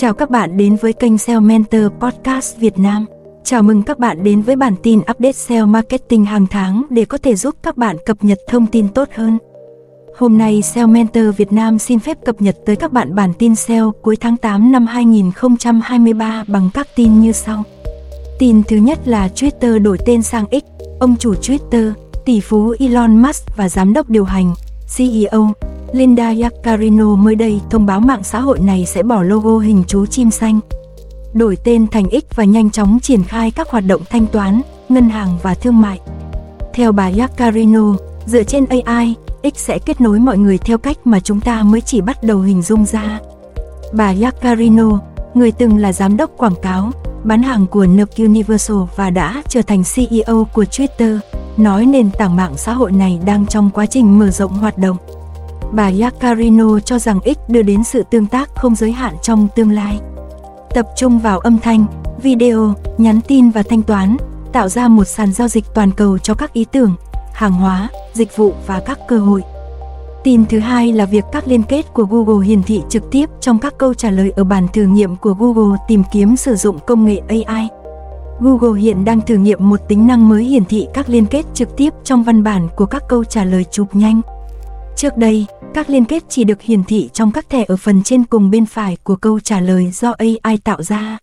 Chào các bạn đến với kênh SEO Mentor Podcast Việt Nam. Chào mừng các bạn đến với bản tin update SEO marketing hàng tháng để có thể giúp các bạn cập nhật thông tin tốt hơn. Hôm nay SEO Mentor Việt Nam xin phép cập nhật tới các bạn bản tin SEO cuối tháng 8 năm 2023 bằng các tin như sau. Tin thứ nhất là Twitter đổi tên sang X, ông chủ Twitter, tỷ phú Elon Musk và giám đốc điều hành, CEO Linda Yaccarino mới đây thông báo mạng xã hội này sẽ bỏ logo hình chú chim xanh, đổi tên thành X và nhanh chóng triển khai các hoạt động thanh toán, ngân hàng và thương mại. Theo bà Yaccarino, dựa trên AI, X sẽ kết nối mọi người theo cách mà chúng ta mới chỉ bắt đầu hình dung ra. Bà Yaccarino, người từng là giám đốc quảng cáo, bán hàng của Nike Universal và đã trở thành CEO của Twitter, nói nền tảng mạng xã hội này đang trong quá trình mở rộng hoạt động. Bà Yaccarino cho rằng X đưa đến sự tương tác không giới hạn trong tương lai. Tập trung vào âm thanh, video, nhắn tin và thanh toán, tạo ra một sàn giao dịch toàn cầu cho các ý tưởng, hàng hóa, dịch vụ và các cơ hội. Tin thứ hai là việc các liên kết của Google hiển thị trực tiếp trong các câu trả lời ở bản thử nghiệm của Google tìm kiếm sử dụng công nghệ AI. Google hiện đang thử nghiệm một tính năng mới hiển thị các liên kết trực tiếp trong văn bản của các câu trả lời chụp nhanh. Trước đây, các liên kết chỉ được hiển thị trong các thẻ ở phần trên cùng bên phải của câu trả lời do AI tạo ra.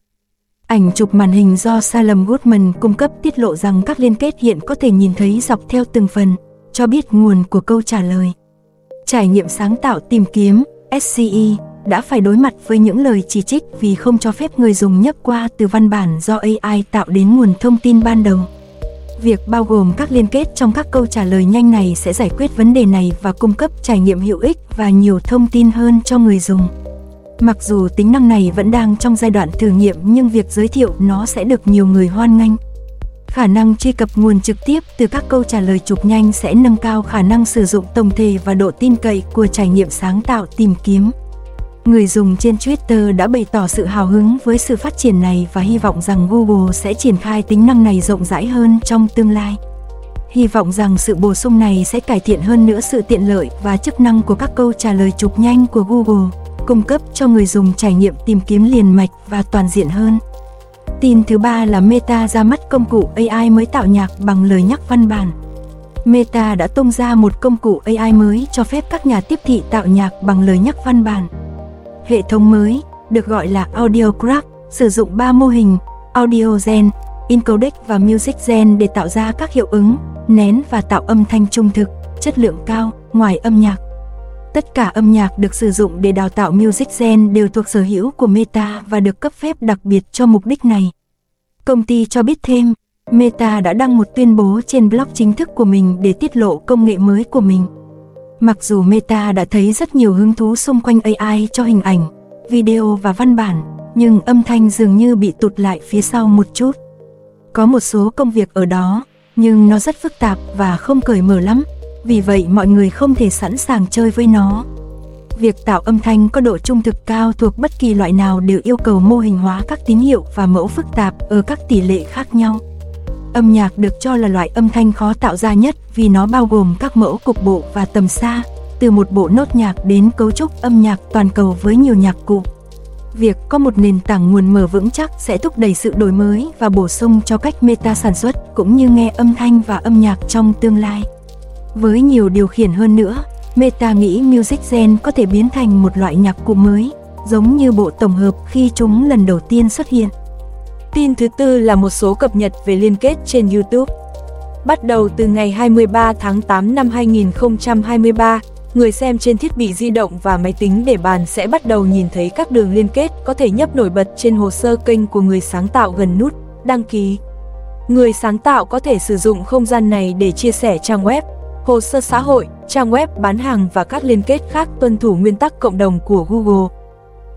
Ảnh chụp màn hình do Salem Goodman cung cấp tiết lộ rằng các liên kết hiện có thể nhìn thấy dọc theo từng phần, cho biết nguồn của câu trả lời. Trải nghiệm sáng tạo tìm kiếm, SCE, đã phải đối mặt với những lời chỉ trích vì không cho phép người dùng nhấp qua từ văn bản do AI tạo đến nguồn thông tin ban đầu. Việc bao gồm các liên kết trong các câu trả lời nhanh này sẽ giải quyết vấn đề này và cung cấp trải nghiệm hữu ích và nhiều thông tin hơn cho người dùng. Mặc dù tính năng này vẫn đang trong giai đoạn thử nghiệm, nhưng việc giới thiệu nó sẽ được nhiều người hoan nghênh. Khả năng truy cập nguồn trực tiếp từ các câu trả lời chụp nhanh sẽ nâng cao khả năng sử dụng tổng thể và độ tin cậy của trải nghiệm sáng tạo tìm kiếm. Người dùng trên Twitter đã bày tỏ sự hào hứng với sự phát triển này và hy vọng rằng Google sẽ triển khai tính năng này rộng rãi hơn trong tương lai. Hy vọng rằng sự bổ sung này sẽ cải thiện hơn nữa sự tiện lợi và chức năng của các câu trả lời chụp nhanh của Google, cung cấp cho người dùng trải nghiệm tìm kiếm liền mạch và toàn diện hơn. Tin thứ ba là Meta ra mắt công cụ AI mới tạo nhạc bằng lời nhắc văn bản. Meta đã tung ra một công cụ AI mới cho phép các nhà tiếp thị tạo nhạc bằng lời nhắc văn bản. Hệ thống mới, được gọi là Audio sử dụng 3 mô hình Audio Gen, Encodec và Music Gen để tạo ra các hiệu ứng, nén và tạo âm thanh trung thực, chất lượng cao, ngoài âm nhạc. Tất cả âm nhạc được sử dụng để đào tạo Music Gen đều thuộc sở hữu của Meta và được cấp phép đặc biệt cho mục đích này. Công ty cho biết thêm, Meta đã đăng một tuyên bố trên blog chính thức của mình để tiết lộ công nghệ mới của mình. Mặc dù Meta đã thấy rất nhiều hứng thú xung quanh AI cho hình ảnh, video và văn bản, nhưng âm thanh dường như bị tụt lại phía sau một chút. Có một số công việc ở đó, nhưng nó rất phức tạp và không cởi mở lắm, vì vậy mọi người không thể sẵn sàng chơi với nó. Việc tạo âm thanh có độ trung thực cao thuộc bất kỳ loại nào đều yêu cầu mô hình hóa các tín hiệu và mẫu phức tạp ở các tỷ lệ khác nhau. Âm nhạc được cho là loại âm thanh khó tạo ra nhất vì nó bao gồm các mẫu cục bộ và tầm xa, từ một bộ nốt nhạc đến cấu trúc âm nhạc toàn cầu với nhiều nhạc cụ. Việc có một nền tảng nguồn mở vững chắc sẽ thúc đẩy sự đổi mới và bổ sung cho cách meta sản xuất cũng như nghe âm thanh và âm nhạc trong tương lai. Với nhiều điều khiển hơn nữa, Meta nghĩ Music Gen có thể biến thành một loại nhạc cụ mới, giống như bộ tổng hợp khi chúng lần đầu tiên xuất hiện. Tin thứ tư là một số cập nhật về liên kết trên YouTube. Bắt đầu từ ngày 23 tháng 8 năm 2023, người xem trên thiết bị di động và máy tính để bàn sẽ bắt đầu nhìn thấy các đường liên kết có thể nhấp nổi bật trên hồ sơ kênh của người sáng tạo gần nút đăng ký. Người sáng tạo có thể sử dụng không gian này để chia sẻ trang web, hồ sơ xã hội, trang web bán hàng và các liên kết khác tuân thủ nguyên tắc cộng đồng của Google.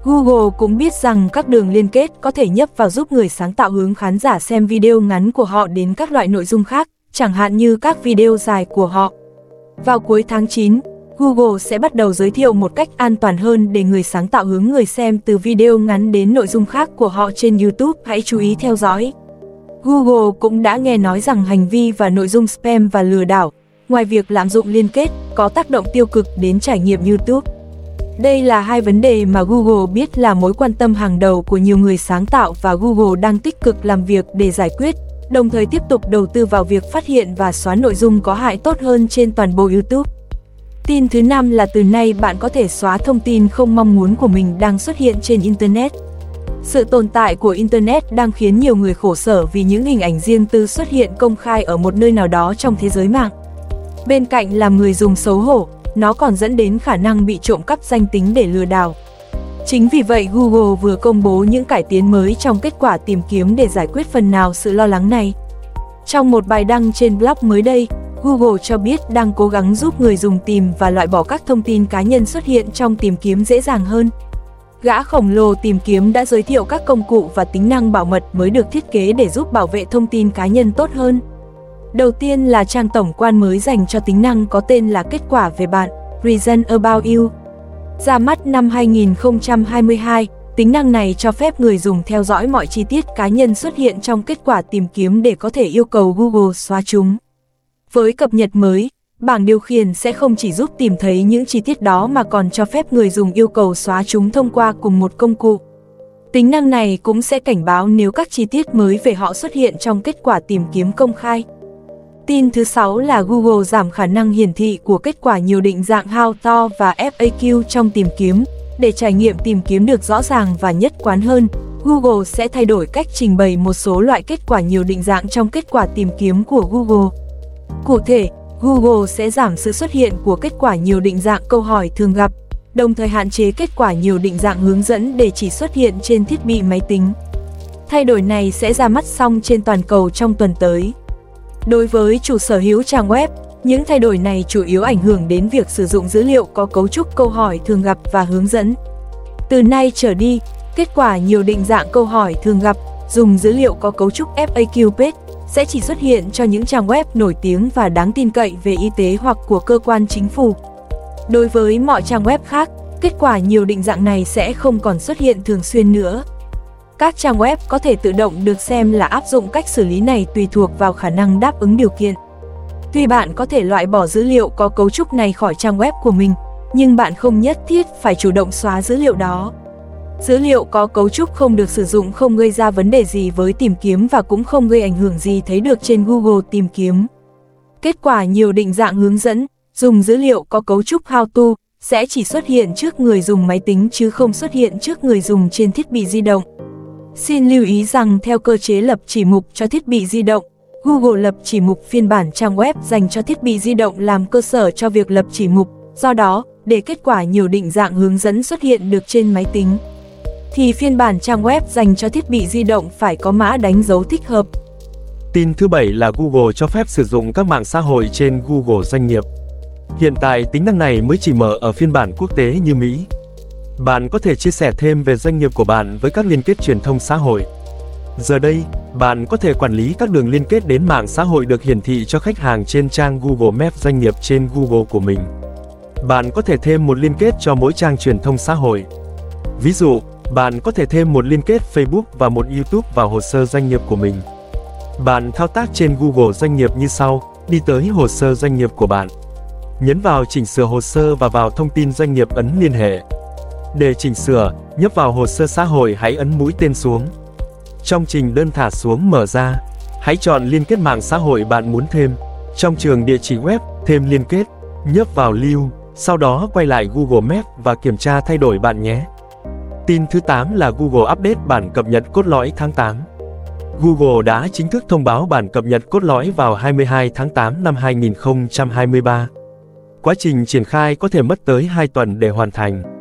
Google cũng biết rằng các đường liên kết có thể nhấp vào giúp người sáng tạo hướng khán giả xem video ngắn của họ đến các loại nội dung khác, chẳng hạn như các video dài của họ. Vào cuối tháng 9, Google sẽ bắt đầu giới thiệu một cách an toàn hơn để người sáng tạo hướng người xem từ video ngắn đến nội dung khác của họ trên YouTube. Hãy chú ý theo dõi. Google cũng đã nghe nói rằng hành vi và nội dung spam và lừa đảo, ngoài việc lạm dụng liên kết, có tác động tiêu cực đến trải nghiệm YouTube. Đây là hai vấn đề mà Google biết là mối quan tâm hàng đầu của nhiều người sáng tạo và Google đang tích cực làm việc để giải quyết, đồng thời tiếp tục đầu tư vào việc phát hiện và xóa nội dung có hại tốt hơn trên toàn bộ YouTube. Tin thứ năm là từ nay bạn có thể xóa thông tin không mong muốn của mình đang xuất hiện trên Internet. Sự tồn tại của Internet đang khiến nhiều người khổ sở vì những hình ảnh riêng tư xuất hiện công khai ở một nơi nào đó trong thế giới mạng. Bên cạnh làm người dùng xấu hổ, nó còn dẫn đến khả năng bị trộm cắp danh tính để lừa đảo. Chính vì vậy Google vừa công bố những cải tiến mới trong kết quả tìm kiếm để giải quyết phần nào sự lo lắng này. Trong một bài đăng trên blog mới đây, Google cho biết đang cố gắng giúp người dùng tìm và loại bỏ các thông tin cá nhân xuất hiện trong tìm kiếm dễ dàng hơn. Gã khổng lồ tìm kiếm đã giới thiệu các công cụ và tính năng bảo mật mới được thiết kế để giúp bảo vệ thông tin cá nhân tốt hơn. Đầu tiên là trang tổng quan mới dành cho tính năng có tên là kết quả về bạn, Reason About You. Ra mắt năm 2022, tính năng này cho phép người dùng theo dõi mọi chi tiết cá nhân xuất hiện trong kết quả tìm kiếm để có thể yêu cầu Google xóa chúng. Với cập nhật mới, bảng điều khiển sẽ không chỉ giúp tìm thấy những chi tiết đó mà còn cho phép người dùng yêu cầu xóa chúng thông qua cùng một công cụ. Tính năng này cũng sẽ cảnh báo nếu các chi tiết mới về họ xuất hiện trong kết quả tìm kiếm công khai. Tin thứ 6 là Google giảm khả năng hiển thị của kết quả nhiều định dạng How to và FAQ trong tìm kiếm. Để trải nghiệm tìm kiếm được rõ ràng và nhất quán hơn, Google sẽ thay đổi cách trình bày một số loại kết quả nhiều định dạng trong kết quả tìm kiếm của Google. Cụ thể, Google sẽ giảm sự xuất hiện của kết quả nhiều định dạng câu hỏi thường gặp, đồng thời hạn chế kết quả nhiều định dạng hướng dẫn để chỉ xuất hiện trên thiết bị máy tính. Thay đổi này sẽ ra mắt xong trên toàn cầu trong tuần tới. Đối với chủ sở hữu trang web, những thay đổi này chủ yếu ảnh hưởng đến việc sử dụng dữ liệu có cấu trúc câu hỏi thường gặp và hướng dẫn. Từ nay trở đi, kết quả nhiều định dạng câu hỏi thường gặp dùng dữ liệu có cấu trúc FAQ page sẽ chỉ xuất hiện cho những trang web nổi tiếng và đáng tin cậy về y tế hoặc của cơ quan chính phủ. Đối với mọi trang web khác, kết quả nhiều định dạng này sẽ không còn xuất hiện thường xuyên nữa. Các trang web có thể tự động được xem là áp dụng cách xử lý này tùy thuộc vào khả năng đáp ứng điều kiện. Tuy bạn có thể loại bỏ dữ liệu có cấu trúc này khỏi trang web của mình, nhưng bạn không nhất thiết phải chủ động xóa dữ liệu đó. Dữ liệu có cấu trúc không được sử dụng không gây ra vấn đề gì với tìm kiếm và cũng không gây ảnh hưởng gì thấy được trên Google tìm kiếm. Kết quả nhiều định dạng hướng dẫn, dùng dữ liệu có cấu trúc how to, sẽ chỉ xuất hiện trước người dùng máy tính chứ không xuất hiện trước người dùng trên thiết bị di động. Xin lưu ý rằng theo cơ chế lập chỉ mục cho thiết bị di động, Google lập chỉ mục phiên bản trang web dành cho thiết bị di động làm cơ sở cho việc lập chỉ mục, do đó, để kết quả nhiều định dạng hướng dẫn xuất hiện được trên máy tính, thì phiên bản trang web dành cho thiết bị di động phải có mã đánh dấu thích hợp. Tin thứ bảy là Google cho phép sử dụng các mạng xã hội trên Google Doanh nghiệp. Hiện tại tính năng này mới chỉ mở ở phiên bản quốc tế như Mỹ. Bạn có thể chia sẻ thêm về doanh nghiệp của bạn với các liên kết truyền thông xã hội. Giờ đây, bạn có thể quản lý các đường liên kết đến mạng xã hội được hiển thị cho khách hàng trên trang Google Maps doanh nghiệp trên Google của mình. Bạn có thể thêm một liên kết cho mỗi trang truyền thông xã hội. Ví dụ, bạn có thể thêm một liên kết Facebook và một YouTube vào hồ sơ doanh nghiệp của mình. Bạn thao tác trên Google Doanh nghiệp như sau, đi tới hồ sơ doanh nghiệp của bạn. Nhấn vào chỉnh sửa hồ sơ và vào thông tin doanh nghiệp ấn liên hệ. Để chỉnh sửa, nhấp vào hồ sơ xã hội hãy ấn mũi tên xuống. Trong trình đơn thả xuống mở ra, hãy chọn liên kết mạng xã hội bạn muốn thêm. Trong trường địa chỉ web, thêm liên kết, nhấp vào lưu, sau đó quay lại Google Maps và kiểm tra thay đổi bạn nhé. Tin thứ 8 là Google update bản cập nhật cốt lõi tháng 8. Google đã chính thức thông báo bản cập nhật cốt lõi vào 22 tháng 8 năm 2023. Quá trình triển khai có thể mất tới 2 tuần để hoàn thành.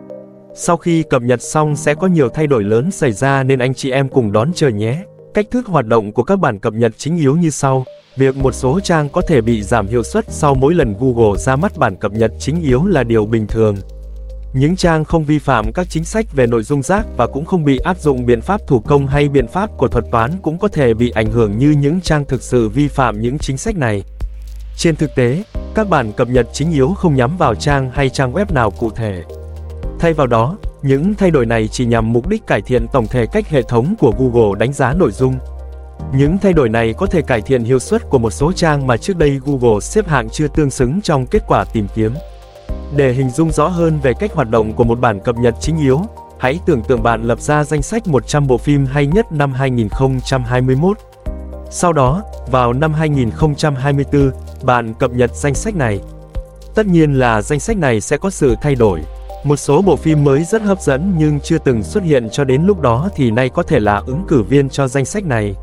Sau khi cập nhật xong sẽ có nhiều thay đổi lớn xảy ra nên anh chị em cùng đón chờ nhé. Cách thức hoạt động của các bản cập nhật chính yếu như sau. Việc một số trang có thể bị giảm hiệu suất sau mỗi lần Google ra mắt bản cập nhật chính yếu là điều bình thường. Những trang không vi phạm các chính sách về nội dung rác và cũng không bị áp dụng biện pháp thủ công hay biện pháp của thuật toán cũng có thể bị ảnh hưởng như những trang thực sự vi phạm những chính sách này. Trên thực tế, các bản cập nhật chính yếu không nhắm vào trang hay trang web nào cụ thể. Thay vào đó, những thay đổi này chỉ nhằm mục đích cải thiện tổng thể cách hệ thống của Google đánh giá nội dung. Những thay đổi này có thể cải thiện hiệu suất của một số trang mà trước đây Google xếp hạng chưa tương xứng trong kết quả tìm kiếm. Để hình dung rõ hơn về cách hoạt động của một bản cập nhật chính yếu, hãy tưởng tượng bạn lập ra danh sách 100 bộ phim hay nhất năm 2021. Sau đó, vào năm 2024, bạn cập nhật danh sách này. Tất nhiên là danh sách này sẽ có sự thay đổi. Một số bộ phim mới rất hấp dẫn nhưng chưa từng xuất hiện cho đến lúc đó thì nay có thể là ứng cử viên cho danh sách này.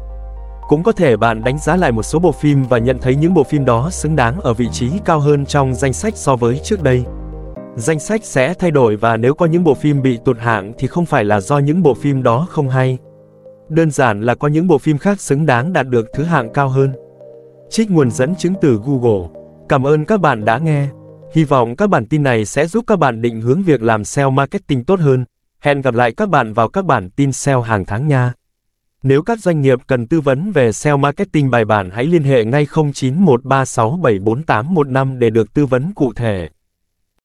Cũng có thể bạn đánh giá lại một số bộ phim và nhận thấy những bộ phim đó xứng đáng ở vị trí cao hơn trong danh sách so với trước đây. Danh sách sẽ thay đổi và nếu có những bộ phim bị tụt hạng thì không phải là do những bộ phim đó không hay. Đơn giản là có những bộ phim khác xứng đáng đạt được thứ hạng cao hơn. Trích nguồn dẫn chứng từ Google. Cảm ơn các bạn đã nghe. Hy vọng các bản tin này sẽ giúp các bạn định hướng việc làm SEO marketing tốt hơn. Hẹn gặp lại các bạn vào các bản tin SEO hàng tháng nha. Nếu các doanh nghiệp cần tư vấn về SEO marketing bài bản, hãy liên hệ ngay 0913674815 để được tư vấn cụ thể.